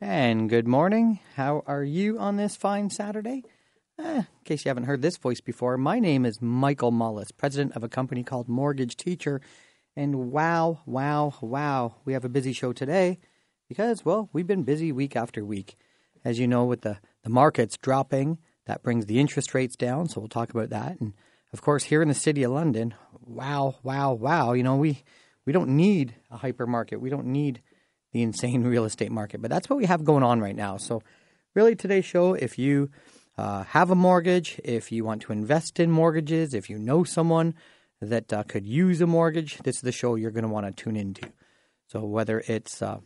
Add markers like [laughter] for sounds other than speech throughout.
And good morning. How are you on this fine Saturday? Eh, in case you haven't heard this voice before, my name is Michael Mullis, president of a company called Mortgage Teacher. And wow, wow, wow, we have a busy show today because, well, we've been busy week after week. As you know, with the, the markets dropping, that brings the interest rates down. So we'll talk about that. And of course, here in the city of London, wow, wow, wow, you know, we, we don't need a hypermarket. We don't need the insane real estate market. But that's what we have going on right now. So, really, today's show, if you uh, have a mortgage, if you want to invest in mortgages, if you know someone that uh, could use a mortgage, this is the show you're going to want to tune into. So, whether it's uh,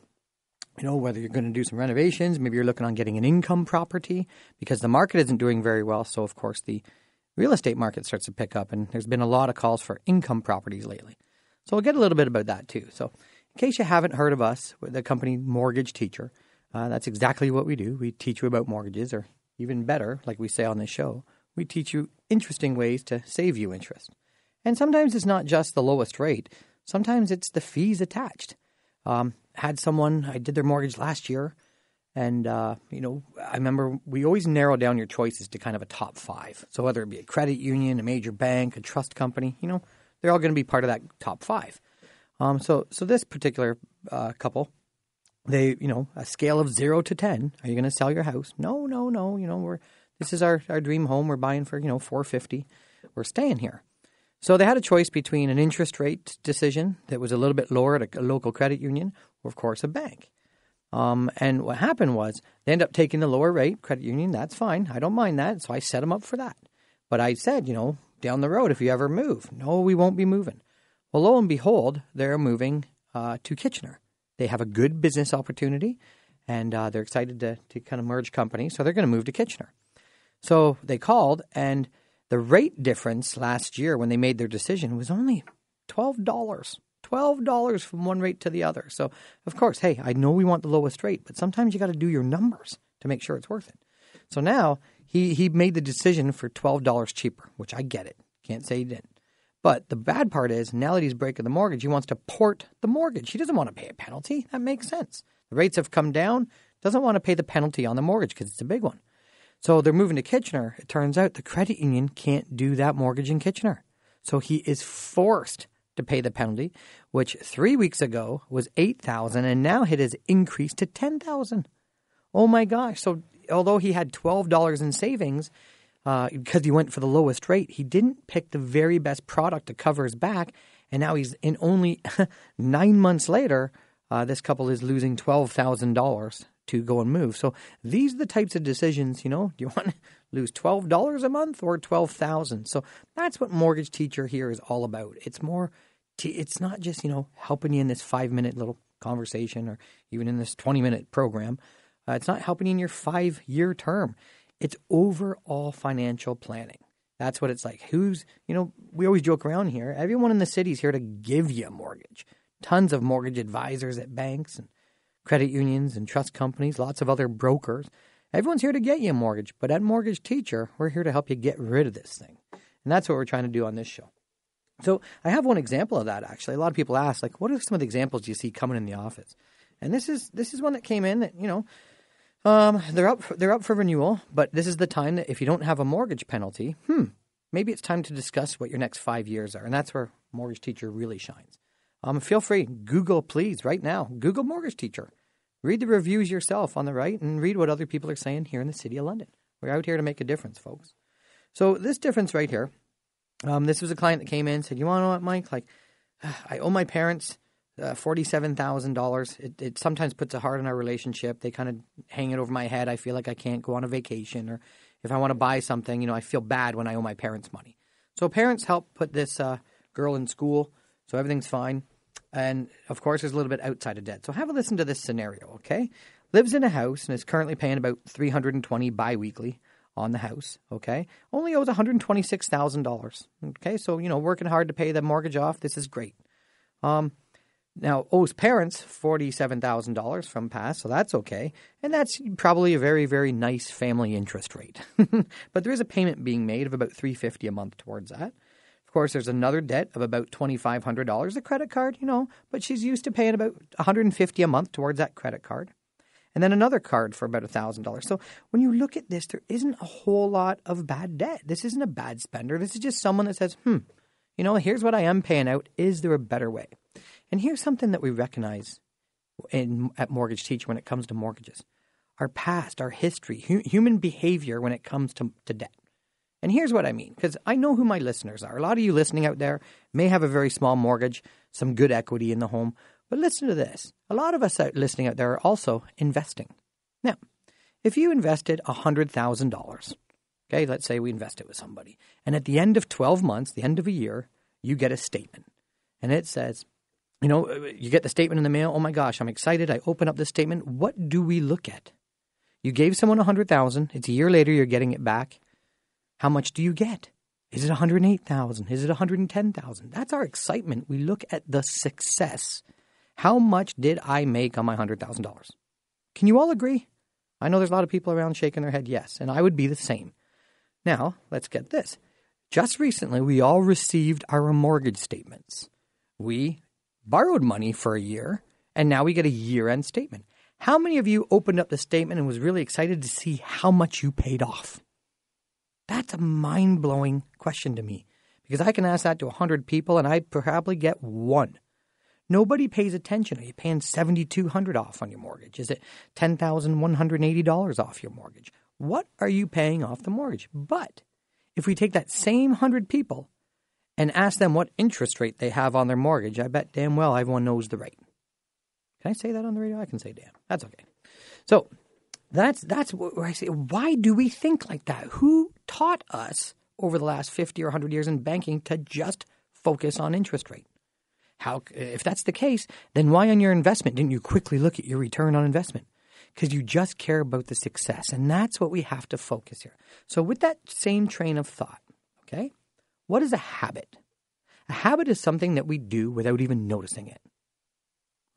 you know, whether you're going to do some renovations, maybe you're looking on getting an income property because the market isn't doing very well. So, of course, the real estate market starts to pick up, and there's been a lot of calls for income properties lately. So, we'll get a little bit about that too. So, in case you haven't heard of us, the company Mortgage Teacher, uh, that's exactly what we do. We teach you about mortgages, or even better, like we say on this show, we teach you interesting ways to save you interest. And sometimes it's not just the lowest rate, sometimes it's the fees attached. Um, had someone, I did their mortgage last year, and, uh, you know, I remember we always narrow down your choices to kind of a top five. So whether it be a credit union, a major bank, a trust company, you know, they're all going to be part of that top five. Um, so, so this particular uh, couple, they, you know, a scale of zero to ten. Are you going to sell your house? No, no, no. You know, we're this is our our dream home. We're buying for you know four fifty. We're staying here. So they had a choice between an interest rate decision that was a little bit lower at a local credit union, or of course a bank. Um, and what happened was they ended up taking the lower rate credit union. That's fine. I don't mind that. So I set them up for that. But I said, you know, down the road, if you ever move, no, we won't be moving. Well, lo and behold, they're moving uh, to Kitchener. They have a good business opportunity, and uh, they're excited to, to kind of merge companies, so they're going to move to Kitchener. So they called, and the rate difference last year when they made their decision was only twelve dollars. Twelve dollars from one rate to the other. So of course, hey, I know we want the lowest rate, but sometimes you got to do your numbers to make sure it's worth it. So now he he made the decision for twelve dollars cheaper, which I get it. Can't say he didn't. But the bad part is now that he's breaking the mortgage, he wants to port the mortgage. He doesn't want to pay a penalty. That makes sense. The rates have come down. Doesn't want to pay the penalty on the mortgage because it's a big one. So they're moving to Kitchener. It turns out the credit union can't do that mortgage in Kitchener. So he is forced to pay the penalty, which three weeks ago was eight thousand, and now it has increased to ten thousand. Oh my gosh! So although he had twelve dollars in savings, uh, because he went for the lowest rate. He didn't pick the very best product to cover his back, and now he's in only [laughs] nine months later. Uh, this couple is losing twelve thousand dollars to go and move. So these are the types of decisions. You know, do you [laughs] want to lose twelve dollars a month or twelve thousand? So that's what mortgage teacher here is all about. It's more. T- it's not just you know helping you in this five minute little conversation or even in this twenty minute program. Uh, it's not helping you in your five year term. It's overall financial planning. That's what it's like. Who's, you know, we always joke around here. Everyone in the city is here to give you a mortgage. Tons of mortgage advisors at banks and credit unions and trust companies, lots of other brokers. Everyone's here to get you a mortgage, but at Mortgage Teacher, we're here to help you get rid of this thing. And that's what we're trying to do on this show. So I have one example of that actually. A lot of people ask, like, what are some of the examples you see coming in the office? And this is this is one that came in that, you know, um, they're up. For, they're up for renewal, but this is the time that if you don't have a mortgage penalty, hmm, maybe it's time to discuss what your next five years are, and that's where Mortgage Teacher really shines. Um, feel free, Google please right now. Google Mortgage Teacher. Read the reviews yourself on the right, and read what other people are saying here in the city of London. We're out here to make a difference, folks. So this difference right here, um, this was a client that came in and said, "You want to know what, Mike? Like, [sighs] I owe my parents uh, forty-seven thousand dollars. It, it sometimes puts a heart on our relationship. They kind of hang it over my head. I feel like I can't go on a vacation, or if I want to buy something, you know, I feel bad when I owe my parents money. So parents help put this uh, girl in school, so everything's fine. And of course, there's a little bit outside of debt. So have a listen to this scenario, okay? Lives in a house and is currently paying about three hundred and twenty biweekly on the house. Okay, only owes one hundred twenty six thousand dollars. Okay, so you know, working hard to pay the mortgage off. This is great. Um, now, owes parents $47,000 from past, so that's okay. And that's probably a very, very nice family interest rate. [laughs] but there is a payment being made of about 350 a month towards that. Of course, there's another debt of about $2,500, a credit card, you know, but she's used to paying about 150 a month towards that credit card. and then another card for about $1,000. So when you look at this, there isn't a whole lot of bad debt. This isn't a bad spender. This is just someone that says, hmm, you know, here's what I am paying out. Is there a better way? And here's something that we recognize in, at Mortgage Teacher when it comes to mortgages our past, our history, hu- human behavior when it comes to, to debt. And here's what I mean, because I know who my listeners are. A lot of you listening out there may have a very small mortgage, some good equity in the home. But listen to this. A lot of us out listening out there are also investing. Now, if you invested $100,000, okay, let's say we invest it with somebody, and at the end of 12 months, the end of a year, you get a statement. And it says, you know, uh, you get the statement in the mail. Oh my gosh, I'm excited. I open up this statement. What do we look at? You gave someone 100,000. It's a year later, you're getting it back. How much do you get? Is it 108,000? Is it 110,000? That's our excitement. We look at the success. How much did I make on my $100,000? Can you all agree? I know there's a lot of people around shaking their head yes, and I would be the same. Now, let's get this. Just recently, we all received our mortgage statements. We borrowed money for a year, and now we get a year end statement. How many of you opened up the statement and was really excited to see how much you paid off? That's a mind blowing question to me because I can ask that to 100 people and I probably get one. Nobody pays attention. Are you paying 7200 off on your mortgage? Is it $10,180 off your mortgage? What are you paying off the mortgage? But if we take that same 100 people and ask them what interest rate they have on their mortgage, I bet damn well everyone knows the rate. Can I say that on the radio? I can say damn. That's okay. So that's that's where I say, why do we think like that? Who taught us over the last 50 or 100 years in banking to just focus on interest rate? How, if that's the case, then why on your investment didn't you quickly look at your return on investment? Because you just care about the success. And that's what we have to focus here. So, with that same train of thought, okay, what is a habit? A habit is something that we do without even noticing it.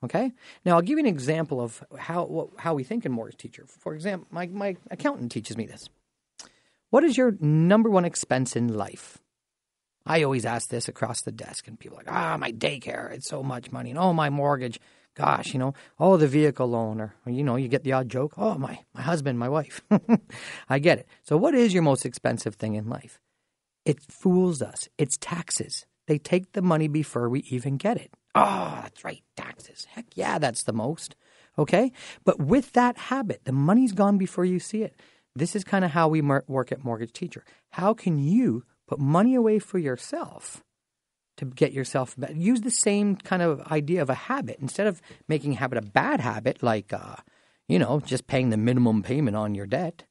Okay. Now I'll give you an example of how how we think in mortgage teacher. For example, my my accountant teaches me this. What is your number one expense in life? I always ask this across the desk, and people are like, ah, my daycare, it's so much money, and oh, my mortgage, gosh, you know, oh, the vehicle loan, or, you know, you get the odd joke, oh, my my husband, my wife. [laughs] I get it. So, what is your most expensive thing in life? It fools us. It's taxes. They take the money before we even get it. Oh, that's right, taxes. Heck yeah, that's the most. Okay? But with that habit, the money's gone before you see it. This is kind of how we work at Mortgage Teacher. How can you put money away for yourself to get yourself better? Use the same kind of idea of a habit. Instead of making habit a bad habit, like, uh, you know, just paying the minimum payment on your debt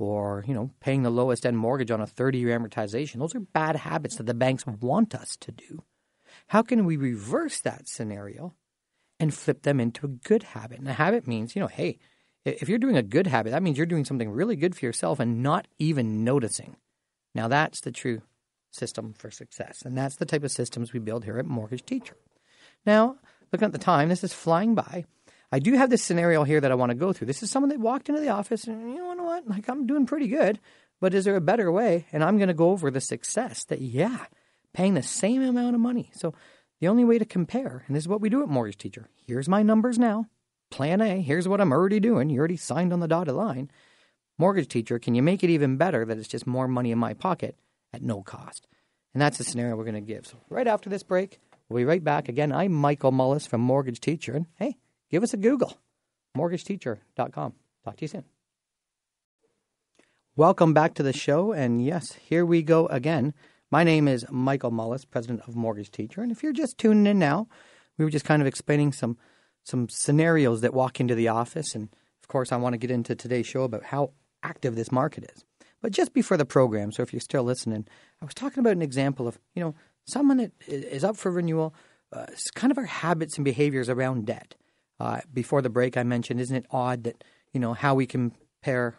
or, you know, paying the lowest end mortgage on a 30 year amortization. Those are bad habits that the banks want us to do. How can we reverse that scenario and flip them into a good habit? And a habit means, you know, hey, if you're doing a good habit, that means you're doing something really good for yourself and not even noticing. Now, that's the true system for success. And that's the type of systems we build here at Mortgage Teacher. Now, looking at the time, this is flying by. I do have this scenario here that I want to go through. This is someone that walked into the office and, you know what, like I'm doing pretty good, but is there a better way? And I'm going to go over the success that, yeah, paying the same amount of money. So the only way to compare, and this is what we do at Mortgage Teacher here's my numbers now. Plan A, here's what I'm already doing. You already signed on the dotted line. Mortgage Teacher, can you make it even better that it's just more money in my pocket at no cost? And that's the scenario we're going to give. So, right after this break, we'll be right back. Again, I'm Michael Mullis from Mortgage Teacher. And hey, give us a Google mortgageteacher.com. Talk to you soon. Welcome back to the show. And yes, here we go again my name is Michael Mullis, president of Mortgage Teacher. And if you're just tuning in now, we were just kind of explaining some some scenarios that walk into the office. And of course, I want to get into today's show about how active this market is. But just before the program, so if you're still listening, I was talking about an example of, you know, someone that is up for renewal, uh, kind of our habits and behaviors around debt. Uh, before the break, I mentioned, isn't it odd that, you know, how we compare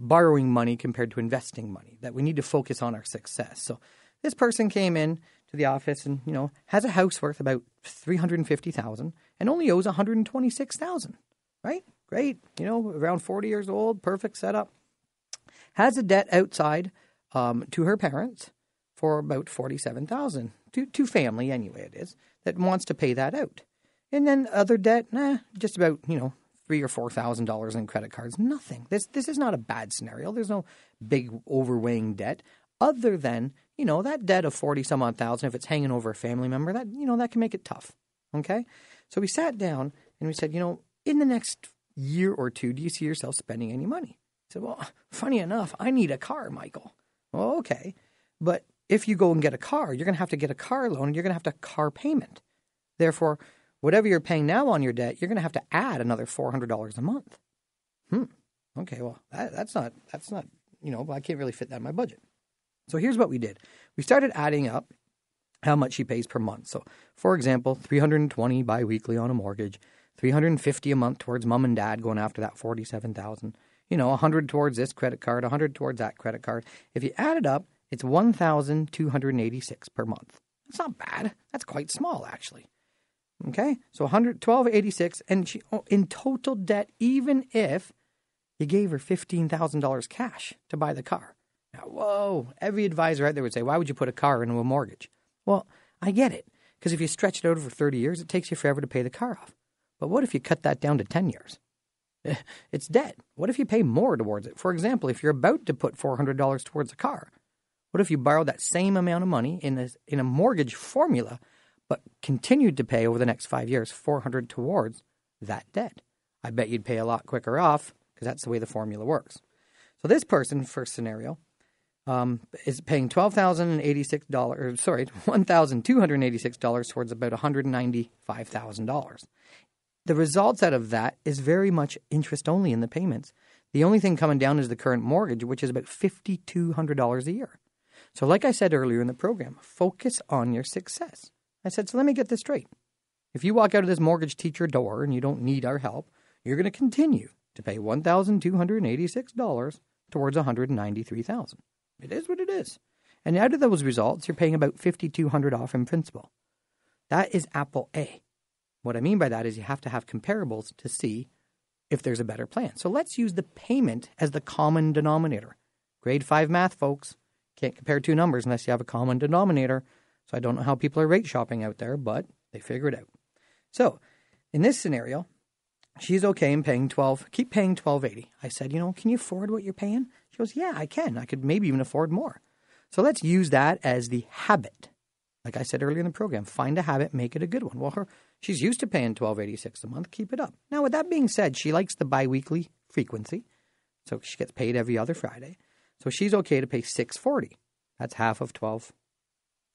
borrowing money compared to investing money, that we need to focus on our success. So this person came in to the office and, you know, has a house worth about 350,000 and only owes 126,000, right? Great. You know, around 40 years old, perfect setup. Has a debt outside um, to her parents for about 47,000 to, to family anyway it is that wants to pay that out. And then other debt, nah, just about, you know, three or four thousand dollars in credit cards. Nothing. This this is not a bad scenario. There's no big overweighing debt, other than you know that debt of forty some odd thousand. If it's hanging over a family member, that you know that can make it tough. Okay, so we sat down and we said, you know, in the next year or two, do you see yourself spending any money? I said, well, funny enough, I need a car, Michael. Well, okay, but if you go and get a car, you're going to have to get a car loan and you're going to have to car payment. Therefore, whatever you're paying now on your debt, you're going to have to add another $400 a month. Hmm. Okay, well, that, that's not, that's not, you know, I can't really fit that in my budget. So here's what we did. We started adding up how much she pays per month. So, for example, 320 biweekly on a mortgage, 350 a month towards mom and dad going after that 47,000. You know, 100 towards this credit card, 100 towards that credit card. If you add it up, it's 1,286 per month. That's not bad. That's quite small actually. Okay, so 112.86, and she oh, in total debt, even if you gave her fifteen thousand dollars cash to buy the car. Now, whoa! Every advisor out there would say, "Why would you put a car into a mortgage?" Well, I get it because if you stretch it out over thirty years, it takes you forever to pay the car off. But what if you cut that down to ten years? [laughs] It's debt. What if you pay more towards it? For example, if you're about to put four hundred dollars towards a car, what if you borrow that same amount of money in a in a mortgage formula? But continued to pay over the next five years 400 towards that debt. I bet you'd pay a lot quicker off because that's the way the formula works. So this person, first scenario, um, is paying twelve thousand and eighty six dollars. Sorry, one thousand two hundred eighty six dollars towards about one hundred ninety five thousand dollars. The results out of that is very much interest only in the payments. The only thing coming down is the current mortgage, which is about fifty two hundred dollars a year. So, like I said earlier in the program, focus on your success. I said, so let me get this straight. If you walk out of this mortgage teacher door and you don't need our help, you're going to continue to pay $1,286 towards 193,000. It is what it is. And out of those results, you're paying about 5,200 off in principal. That is Apple A. What I mean by that is you have to have comparables to see if there's a better plan. So let's use the payment as the common denominator. Grade 5 math, folks. Can't compare two numbers unless you have a common denominator. So I don't know how people are rate shopping out there, but they figure it out. So in this scenario, she's okay in paying 12, keep paying 1280. I said, you know, can you afford what you're paying? She goes, yeah, I can. I could maybe even afford more. So let's use that as the habit. Like I said earlier in the program, find a habit, make it a good one. Well, her she's used to paying 1286 a month, keep it up. Now, with that being said, she likes the biweekly frequency. So she gets paid every other Friday. So she's okay to pay 640. That's half of 12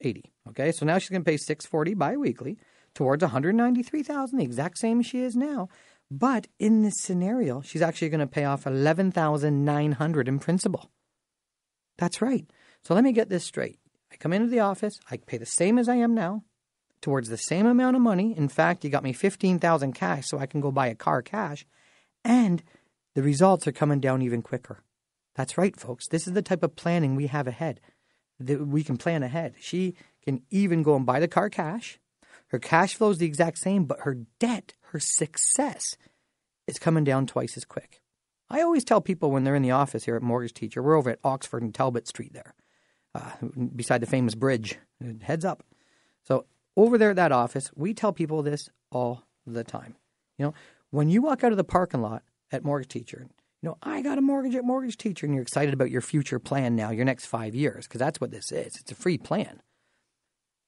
80. Okay, so now she's going to pay 640 biweekly towards 193,000, the exact same as she is now. But in this scenario, she's actually going to pay off 11,900 in principal. That's right. So let me get this straight. I come into the office, I pay the same as I am now towards the same amount of money. In fact, you got me 15,000 cash so I can go buy a car cash and the results are coming down even quicker. That's right, folks. This is the type of planning we have ahead that we can plan ahead. She can even go and buy the car cash. Her cash flow is the exact same, but her debt, her success, is coming down twice as quick. I always tell people when they're in the office here at Mortgage Teacher, we're over at Oxford and Talbot Street there, uh, beside the famous bridge. Heads up. So over there at that office, we tell people this all the time. You know, when you walk out of the parking lot at Mortgage Teacher, know, I got a mortgage at Mortgage Teacher, and you're excited about your future plan now, your next five years, because that's what this is. It's a free plan.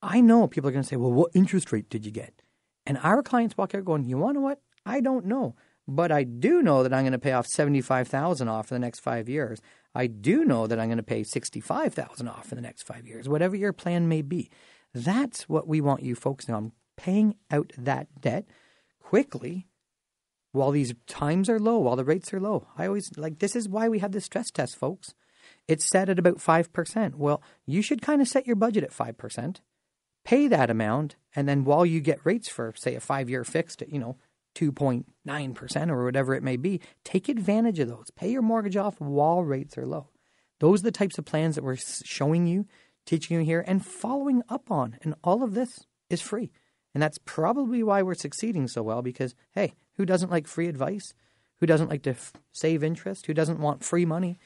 I know people are going to say, well, what interest rate did you get? And our clients walk out going, you want to what? I don't know. But I do know that I'm going to pay off 75000 off for the next five years. I do know that I'm going to pay 65000 off for the next five years, whatever your plan may be. That's what we want you focusing on, paying out that debt quickly while these times are low, while the rates are low. I always like this is why we have this stress test, folks. It's set at about 5%. Well, you should kind of set your budget at 5%, pay that amount, and then while you get rates for, say, a five year fixed at, you know, 2.9% or whatever it may be, take advantage of those. Pay your mortgage off while rates are low. Those are the types of plans that we're showing you, teaching you here, and following up on. And all of this is free. And that's probably why we're succeeding so well because, hey, who doesn't like free advice? Who doesn't like to f- save interest? Who doesn't want free money?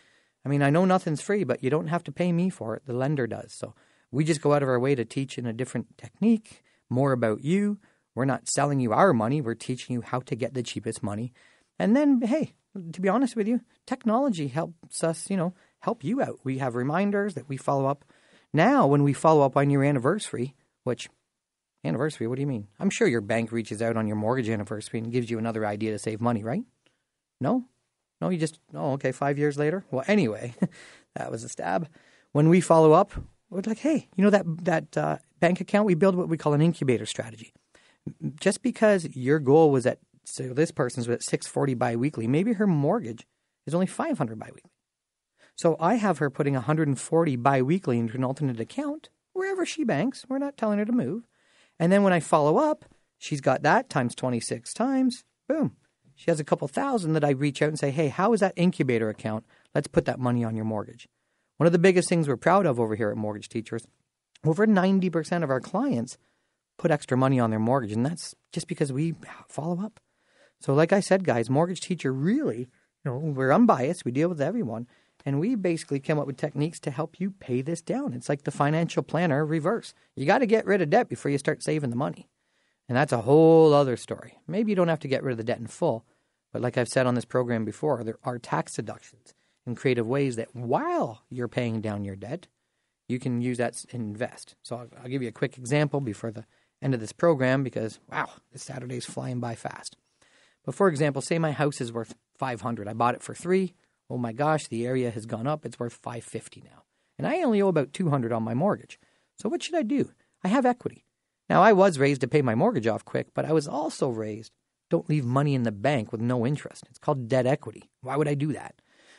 I mean, I know nothing's free, but you don't have to pay me for it. The lender does. So we just go out of our way to teach in a different technique, more about you. We're not selling you our money, we're teaching you how to get the cheapest money. And then, hey, to be honest with you, technology helps us, you know, help you out. We have reminders that we follow up. Now, when we follow up on your anniversary, which anniversary, what do you mean? I'm sure your bank reaches out on your mortgage anniversary and gives you another idea to save money, right? No? No, you just, oh, okay, five years later? Well, anyway, [laughs] that was a stab. When we follow up, we're like, hey, you know that, that uh, bank account? We build what we call an incubator strategy. Just because your goal was at so this person's at 640 biweekly. Maybe her mortgage is only 500 biweekly. So I have her putting 140 biweekly into an alternate account wherever she banks. We're not telling her to move. And then when I follow up, she's got that times 26 times. Boom. She has a couple thousand that I reach out and say, hey, how is that incubator account? Let's put that money on your mortgage. One of the biggest things we're proud of over here at Mortgage Teachers, over 90% of our clients put extra money on their mortgage. And that's just because we follow up. So, like I said, guys, mortgage teacher really, you know, we're unbiased. We deal with everyone, and we basically come up with techniques to help you pay this down. It's like the financial planner reverse. You got to get rid of debt before you start saving the money, and that's a whole other story. Maybe you don't have to get rid of the debt in full, but like I've said on this program before, there are tax deductions and creative ways that while you're paying down your debt, you can use that and invest. So I'll, I'll give you a quick example before the end of this program because wow, this Saturday's flying by fast. But for example, say my house is worth 500. I bought it for 3. Oh my gosh, the area has gone up. It's worth 550 now. And I only owe about 200 on my mortgage. So what should I do? I have equity. Now I was raised to pay my mortgage off quick, but I was also raised don't leave money in the bank with no interest. It's called debt equity. Why would I do that?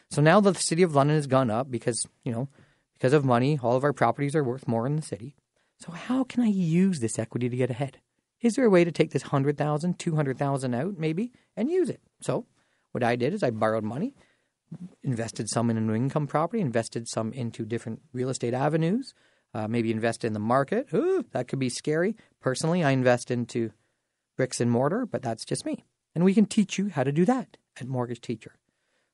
So now the city of London has gone up because, you know, because of money, all of our properties are worth more in the city. So how can I use this equity to get ahead? Is there a way to take this 100,000, 200,000 out maybe and use it? So what I did is I borrowed money, invested some in an income property, invested some into different real estate avenues, uh, maybe invest in the market. Ooh, that could be scary. Personally, I invest into bricks and mortar, but that's just me. And we can teach you how to do that at Mortgage Teacher.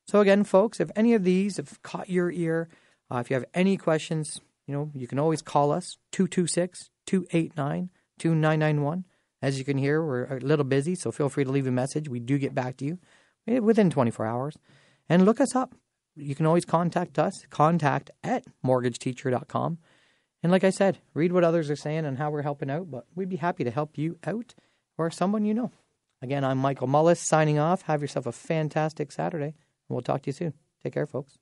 So again, folks, if any of these have caught your ear, uh, if you have any questions, you know, you can always call us 226 289 2991. As you can hear, we're a little busy, so feel free to leave a message. We do get back to you eh, within 24 hours. And look us up. You can always contact us, contact at mortgageteacher.com. And like I said, read what others are saying and how we're helping out, but we'd be happy to help you out or someone you know. Again, I'm Michael Mullis signing off. Have yourself a fantastic Saturday, and we'll talk to you soon. Take care, folks.